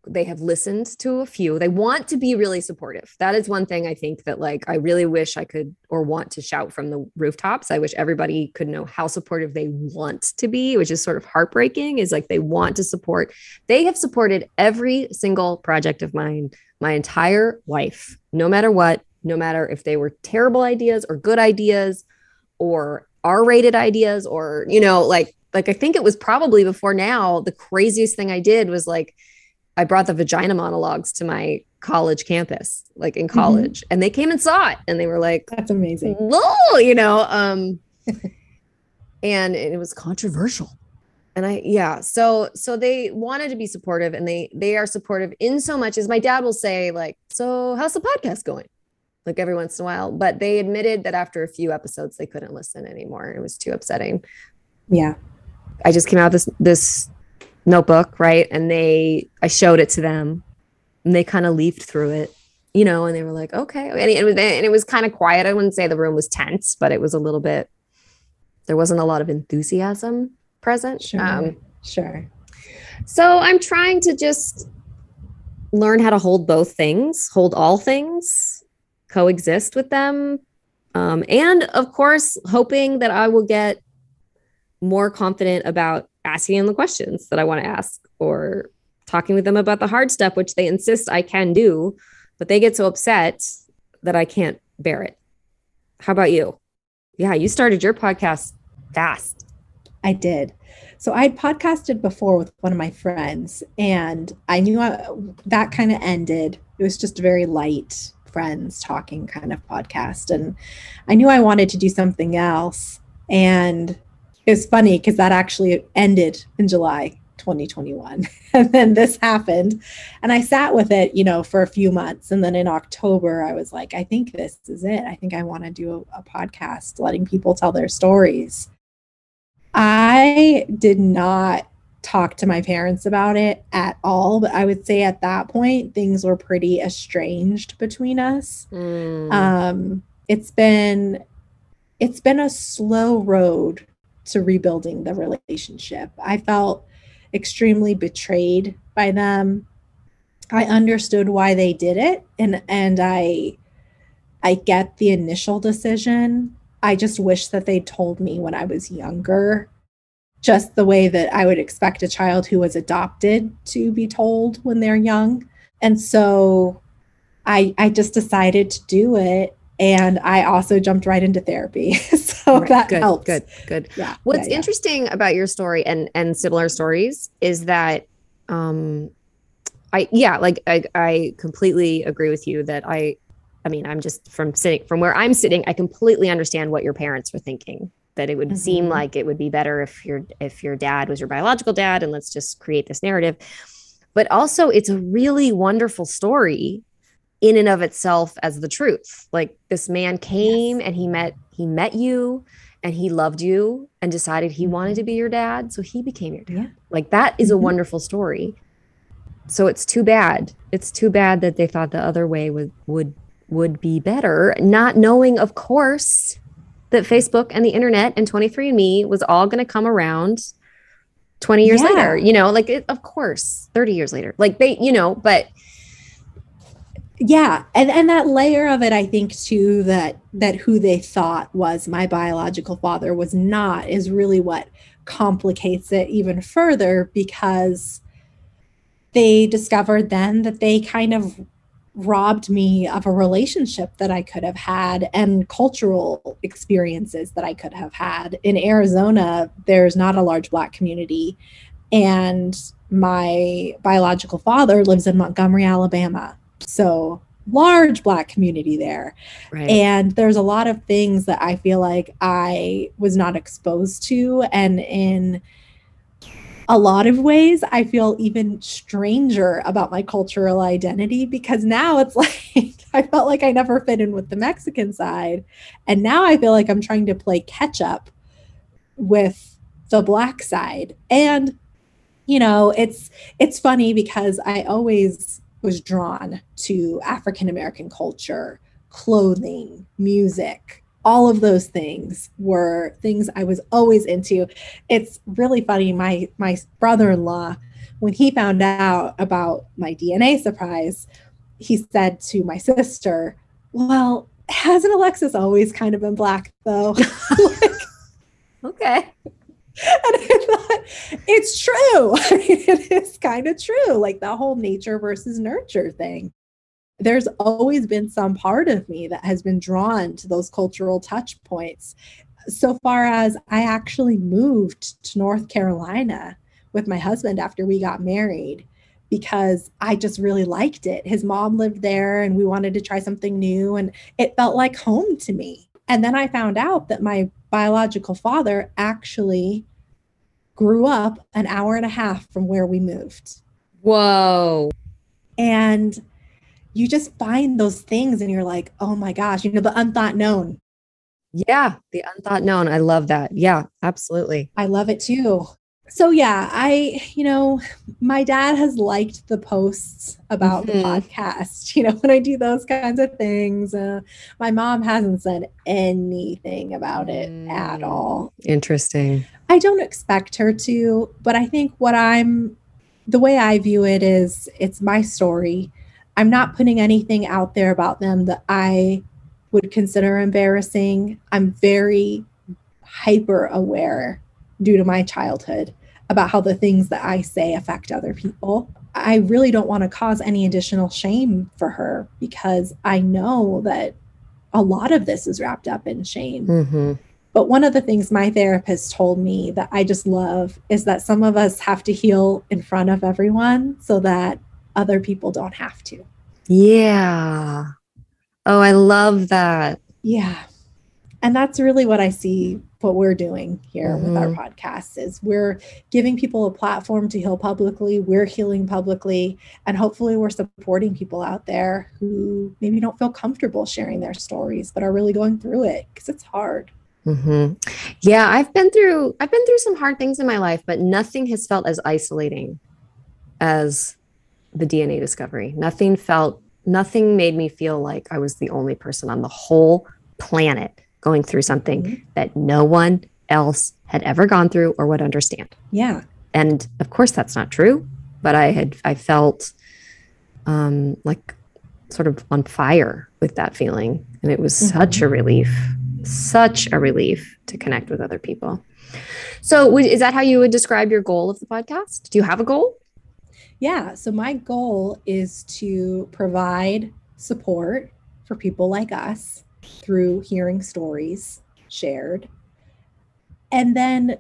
They have listened to a few. They want to be really supportive. That is one thing I think that like I really wish I could or want to shout from the rooftops. I wish everybody could know how supportive they want to be, which is sort of heartbreaking is like they want to support. They have supported every single project of mine my entire life, no matter what, no matter if they were terrible ideas or good ideas or r-rated ideas or you know like like i think it was probably before now the craziest thing i did was like i brought the vagina monologues to my college campus like in mm-hmm. college mm-hmm. and they came and saw it and they were like that's amazing Whoa, you know um and it was controversial and i yeah so so they wanted to be supportive and they they are supportive in so much as my dad will say like so how's the podcast going like every once in a while. But they admitted that after a few episodes, they couldn't listen anymore. It was too upsetting. Yeah. I just came out this this notebook, right? And they I showed it to them and they kind of leafed through it, you know, and they were like, okay. And it was and it was kind of quiet. I wouldn't say the room was tense, but it was a little bit there wasn't a lot of enthusiasm present. Sure. Um, sure. So I'm trying to just learn how to hold both things, hold all things, coexist with them. Um, and of course, hoping that I will get more confident about asking them the questions that I want to ask or talking with them about the hard stuff, which they insist I can do, but they get so upset that I can't bear it. How about you? Yeah, you started your podcast fast. I did. So I'd podcasted before with one of my friends, and I knew I, that kind of ended. It was just very light friends talking kind of podcast. And I knew I wanted to do something else. And it was funny because that actually ended in July 2021. and then this happened. And I sat with it, you know, for a few months. And then in October, I was like, I think this is it. I think I want to do a, a podcast letting people tell their stories. I did not talk to my parents about it at all. But I would say at that point, things were pretty estranged between us. Mm. Um, it's been it's been a slow road to rebuilding the relationship. I felt extremely betrayed by them. I understood why they did it and and I I get the initial decision. I just wish that they told me when I was younger just the way that I would expect a child who was adopted to be told when they're young. And so I I just decided to do it and I also jumped right into therapy. so right, that good, helped. Good, good. Yeah. What's yeah, interesting yeah. about your story and and similar stories is that um I yeah, like I I completely agree with you that I I mean, I'm just from sitting from where I'm sitting, I completely understand what your parents were thinking. That it would mm-hmm. seem like it would be better if your if your dad was your biological dad and let's just create this narrative. But also it's a really wonderful story in and of itself as the truth. Like this man came yes. and he met he met you and he loved you and decided he wanted to be your dad, so he became your dad. Yeah. Like that is mm-hmm. a wonderful story. So it's too bad. It's too bad that they thought the other way would would would be better, not knowing of course that Facebook and the internet and 23andme was all going to come around 20 years yeah. later, you know, like it, of course, 30 years later. Like they, you know, but yeah and and that layer of it i think too that that who they thought was my biological father was not is really what complicates it even further because they discovered then that they kind of robbed me of a relationship that I could have had and cultural experiences that I could have had. In Arizona, there's not a large Black community. And my biological father lives in Montgomery, Alabama. So large black community there right. and there's a lot of things that i feel like i was not exposed to and in a lot of ways i feel even stranger about my cultural identity because now it's like i felt like i never fit in with the mexican side. And now i feel like i'm trying to play catch up with the black side. And you know it's it's funny because i always was drawn to African American culture, clothing, music, all of those things were things I was always into. It's really funny. My my brother-in-law, when he found out about my DNA surprise, he said to my sister, Well, hasn't Alexis always kind of been black though? like, okay. and I thought it's true. I mean, it is kind of true, like the whole nature versus nurture thing. There's always been some part of me that has been drawn to those cultural touch points. So far as I actually moved to North Carolina with my husband after we got married because I just really liked it. His mom lived there and we wanted to try something new and it felt like home to me. And then I found out that my biological father actually grew up an hour and a half from where we moved. Whoa. And you just find those things and you're like, oh my gosh, you know, the unthought known. Yeah, the unthought known. I love that. Yeah, absolutely. I love it too so yeah i you know my dad has liked the posts about mm-hmm. the podcast you know when i do those kinds of things uh, my mom hasn't said anything about it mm. at all interesting i don't expect her to but i think what i'm the way i view it is it's my story i'm not putting anything out there about them that i would consider embarrassing i'm very hyper aware due to my childhood about how the things that I say affect other people. I really don't want to cause any additional shame for her because I know that a lot of this is wrapped up in shame. Mm-hmm. But one of the things my therapist told me that I just love is that some of us have to heal in front of everyone so that other people don't have to. Yeah. Oh, I love that. Yeah. And that's really what I see what we're doing here mm-hmm. with our mm-hmm. podcast is we're giving people a platform to heal publicly we're healing publicly and hopefully we're supporting people out there who maybe don't feel comfortable sharing their stories but are really going through it because it's hard Mm-hmm. Yeah, I've been through I've been through some hard things in my life, but nothing has felt as isolating as the DNA discovery. Nothing felt nothing made me feel like I was the only person on the whole planet going through something mm-hmm. that no one else had ever gone through or would understand. Yeah. And of course that's not true, but I had I felt um like sort of on fire with that feeling and it was mm-hmm. such a relief such a relief to connect with other people. So, is that how you would describe your goal of the podcast? Do you have a goal? Yeah. So, my goal is to provide support for people like us through hearing stories shared. And then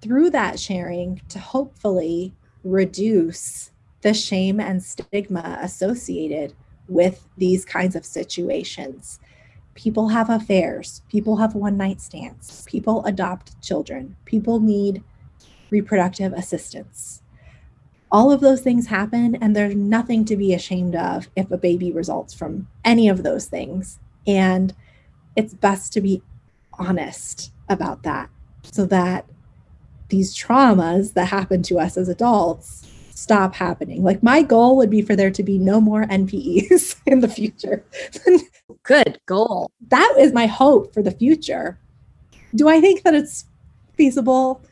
through that sharing, to hopefully reduce the shame and stigma associated with these kinds of situations people have affairs, people have one night stands, people adopt children, people need reproductive assistance. All of those things happen, and there's nothing to be ashamed of if a baby results from any of those things. And it's best to be honest about that so that these traumas that happen to us as adults stop happening. Like my goal would be for there to be no more NPEs in the future. Good goal. That is my hope for the future. Do I think that it's feasible?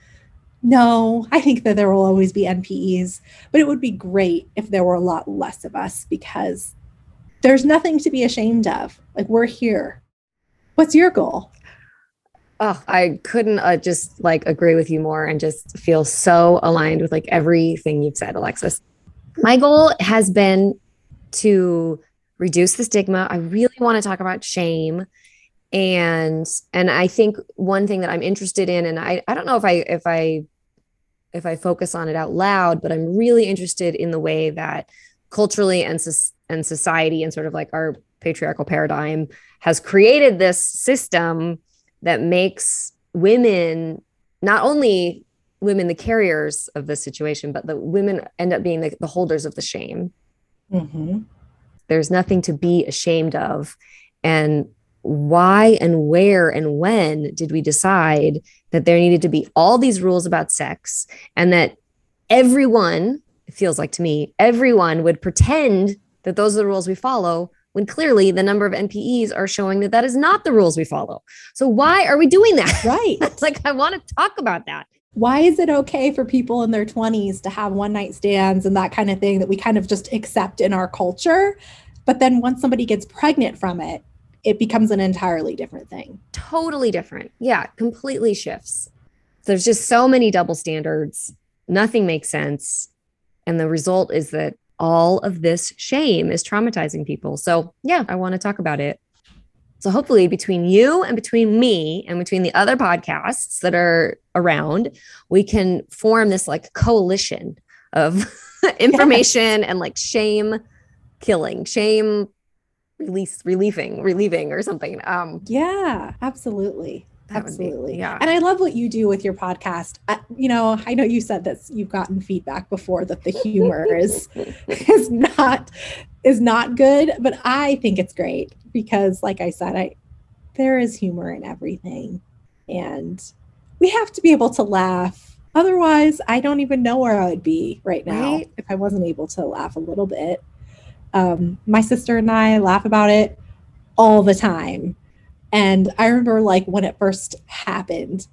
No, I think that there will always be NPEs, but it would be great if there were a lot less of us because there's nothing to be ashamed of. Like we're here. What's your goal? oh, I couldn't uh, just like agree with you more and just feel so aligned with like everything you've said, Alexis. My goal has been to reduce the stigma. I really want to talk about shame. And and I think one thing that I'm interested in, and I, I don't know if I if I if I focus on it out loud, but I'm really interested in the way that culturally and and society and sort of like our patriarchal paradigm has created this system that makes women not only women the carriers of the situation, but the women end up being the, the holders of the shame. Mm-hmm. There's nothing to be ashamed of. And why and where and when did we decide that there needed to be all these rules about sex and that everyone, it feels like to me, everyone would pretend that those are the rules we follow when clearly the number of NPEs are showing that that is not the rules we follow. So why are we doing that? Right. It's like I want to talk about that. Why is it okay for people in their 20s to have one night stands and that kind of thing that we kind of just accept in our culture? But then once somebody gets pregnant from it, it becomes an entirely different thing. Totally different. Yeah, completely shifts. There's just so many double standards. Nothing makes sense. And the result is that all of this shame is traumatizing people. So, yeah, I want to talk about it. So, hopefully, between you and between me and between the other podcasts that are around, we can form this like coalition of information yes. and like shame killing, shame release, relieving, relieving, or something. Um, yeah, absolutely. Absolutely. Be, yeah. And I love what you do with your podcast. Uh, you know, I know you said that you've gotten feedback before that the humor is is not is not good, but I think it's great because like I said, I there is humor in everything. And we have to be able to laugh. Otherwise, I don't even know where I would be right now right? if I wasn't able to laugh a little bit. Um, my sister and I laugh about it all the time and I remember like when it first happened,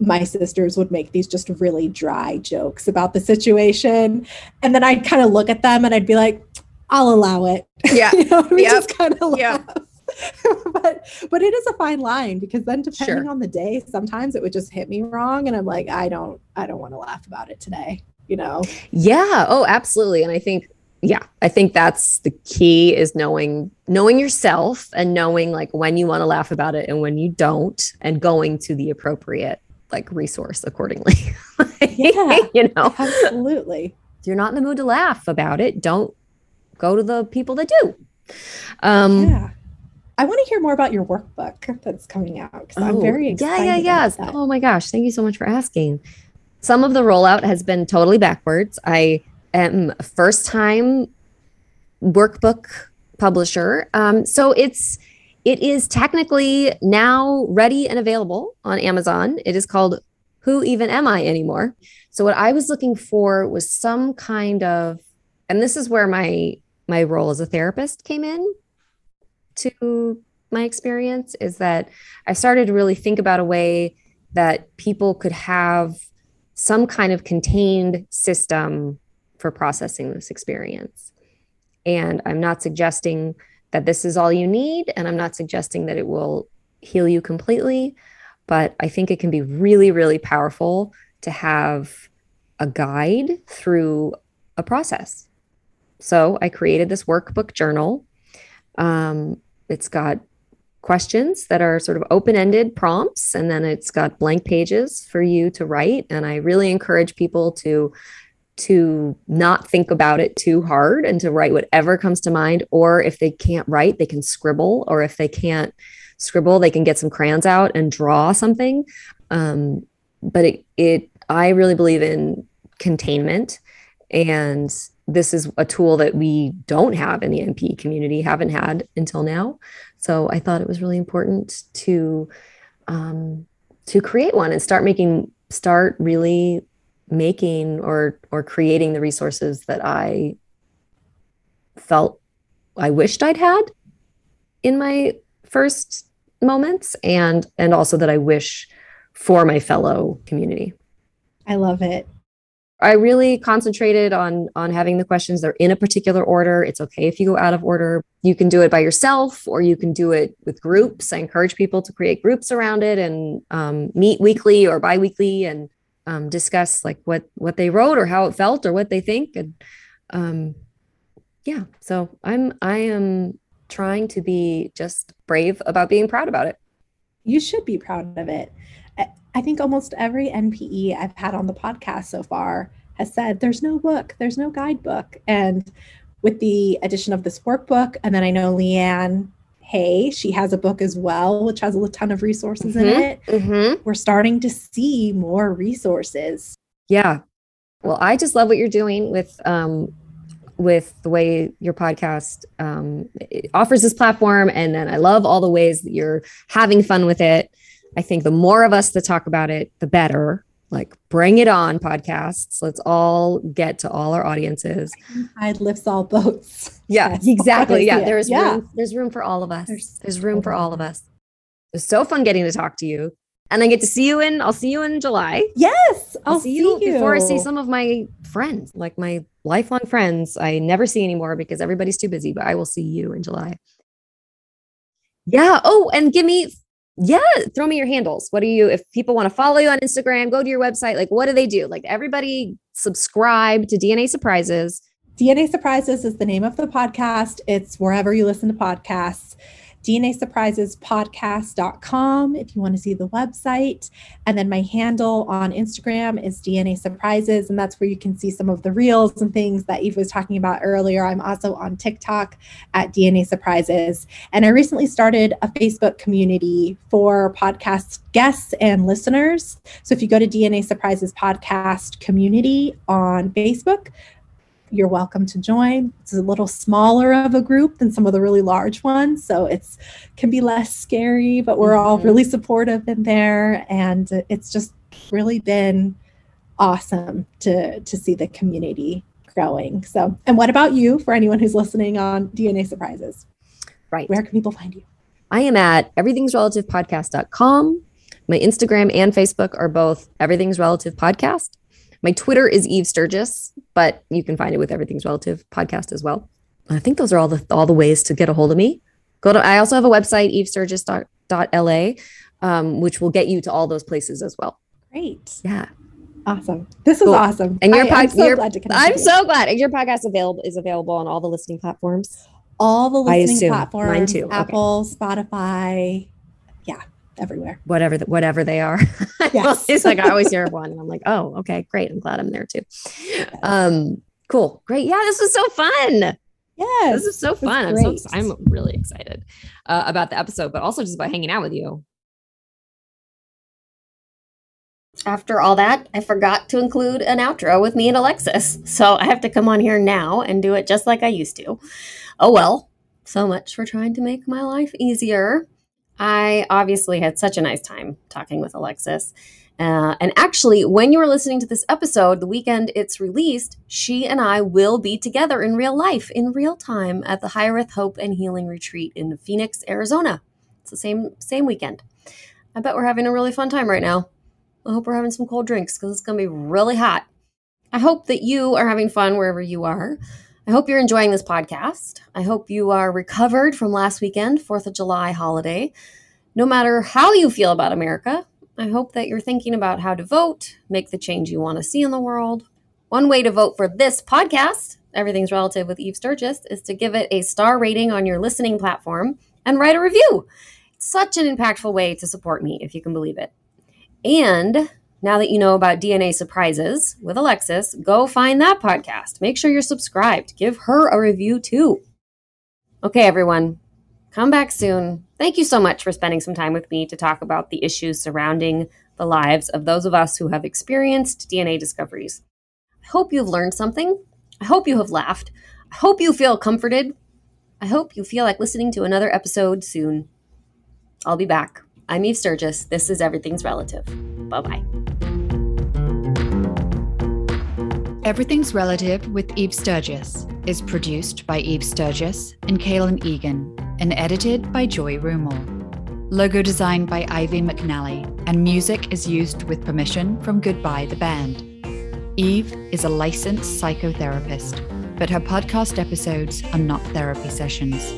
my sisters would make these just really dry jokes about the situation. And then I'd kind of look at them and I'd be like, I'll allow it. Yeah. you know, we yep. just kind of laugh. but but it is a fine line because then depending sure. on the day, sometimes it would just hit me wrong. And I'm like, I don't, I don't want to laugh about it today, you know? Yeah. Oh, absolutely. And I think yeah i think that's the key is knowing knowing yourself and knowing like when you want to laugh about it and when you don't and going to the appropriate like resource accordingly yeah you know absolutely if you're not in the mood to laugh about it don't go to the people that do um yeah I want to hear more about your workbook that's coming out because oh, I'm very excited. Yeah, yeah, yeah. Oh my gosh. Thank you so much for asking. Some of the rollout has been totally backwards. I a first time workbook publisher. Um, so it's it is technically now ready and available on Amazon. It is called Who Even Am I Anymore? So what I was looking for was some kind of and this is where my my role as a therapist came in to my experience is that I started to really think about a way that people could have some kind of contained system for processing this experience. And I'm not suggesting that this is all you need, and I'm not suggesting that it will heal you completely, but I think it can be really, really powerful to have a guide through a process. So I created this workbook journal. Um, it's got questions that are sort of open-ended prompts and then it's got blank pages for you to write and i really encourage people to to not think about it too hard and to write whatever comes to mind or if they can't write they can scribble or if they can't scribble they can get some crayons out and draw something um, but it, it i really believe in containment and this is a tool that we don't have in the NPE community, haven't had until now. So I thought it was really important to um, to create one and start making start really making or or creating the resources that I felt I wished I'd had in my first moments and and also that I wish for my fellow community. I love it. I really concentrated on on having the questions they're in a particular order. It's okay if you go out of order. You can do it by yourself or you can do it with groups. I encourage people to create groups around it and um, meet weekly or biweekly and um, discuss like what what they wrote or how it felt or what they think. And um, yeah, so I'm I am trying to be just brave about being proud about it. You should be proud of it. I think almost every NPE I've had on the podcast so far has said there's no book, there's no guidebook. And with the addition of this workbook, and then I know Leanne Hay, she has a book as well, which has a ton of resources mm-hmm, in it. Mm-hmm. We're starting to see more resources. Yeah. Well, I just love what you're doing with um, with the way your podcast um, offers this platform, and then I love all the ways that you're having fun with it. I think the more of us that talk about it, the better. Like, bring it on, podcasts. Let's all get to all our audiences. Tide lifts all boats. Yeah, exactly. Yeah, there's yeah. room. There's room for all of us. There's, there's room for all of us. It was so fun getting to talk to you, and I get to see you in. I'll see you in July. Yes, I'll, I'll see, you, you before I see some of my friends, like my lifelong friends. I never see anymore because everybody's too busy. But I will see you in July. Yeah. Oh, and give me yeah throw me your handles. What do you if people want to follow you on instagram go to your website like what do they do? Like everybody subscribe to dna surprises. Dna surprises is the name of the podcast. It's wherever you listen to podcasts DNA Surprises podcast.com if you want to see the website. And then my handle on Instagram is DNA Surprises, and that's where you can see some of the reels and things that Eve was talking about earlier. I'm also on TikTok at DNA Surprises. And I recently started a Facebook community for podcast guests and listeners. So if you go to DNA Surprises podcast community on Facebook, you're welcome to join. It's a little smaller of a group than some of the really large ones, so it's can be less scary, but we're mm-hmm. all really supportive in there and it's just really been awesome to to see the community growing. So, and what about you for anyone who's listening on DNA Surprises? Right. Where can people find you? I am at everythingsrelativepodcast.com. My Instagram and Facebook are both Everything's Relative Podcast. My Twitter is Eve Sturgis, but you can find it with Everything's Relative podcast as well. I think those are all the all the ways to get a hold of me. Go to I also have a website, evesturgis.la, um, which will get you to all those places as well. Great. Yeah. Awesome. This is cool. awesome. And your podcast, so glad to I'm so glad. And your podcast available is available on all the listening platforms. All the listening platforms. Mine too. Apple, okay. Spotify. Yeah everywhere. Whatever, the, whatever they are. Yes. it's like I always hear one and I'm like, oh, okay, great. I'm glad I'm there too. Yes. Um, cool. Great. Yeah, this was so fun. Yeah. This is so fun. I'm so I'm really excited uh, about the episode, but also just about hanging out with you. After all that, I forgot to include an outro with me and Alexis. So I have to come on here now and do it just like I used to. Oh well. so much for trying to make my life easier. I obviously had such a nice time talking with Alexis. Uh, and actually, when you are listening to this episode, the weekend it's released, she and I will be together in real life, in real time, at the Higher Hope and Healing Retreat in Phoenix, Arizona. It's the same same weekend. I bet we're having a really fun time right now. I hope we're having some cold drinks because it's going to be really hot. I hope that you are having fun wherever you are. I hope you're enjoying this podcast. I hope you are recovered from last weekend, 4th of July holiday. No matter how you feel about America, I hope that you're thinking about how to vote, make the change you want to see in the world. One way to vote for this podcast, Everything's Relative with Eve Sturgis, is to give it a star rating on your listening platform and write a review. It's such an impactful way to support me, if you can believe it. And now that you know about DNA Surprises with Alexis, go find that podcast. Make sure you're subscribed. Give her a review too. Okay, everyone, come back soon. Thank you so much for spending some time with me to talk about the issues surrounding the lives of those of us who have experienced DNA discoveries. I hope you've learned something. I hope you have laughed. I hope you feel comforted. I hope you feel like listening to another episode soon. I'll be back. I'm Eve Sturgis. This is Everything's Relative. Bye bye. Everything's Relative with Eve Sturgis is produced by Eve Sturgis and Kaylin Egan and edited by Joy Rumel. Logo designed by Ivy McNally, and music is used with permission from Goodbye the Band. Eve is a licensed psychotherapist, but her podcast episodes are not therapy sessions.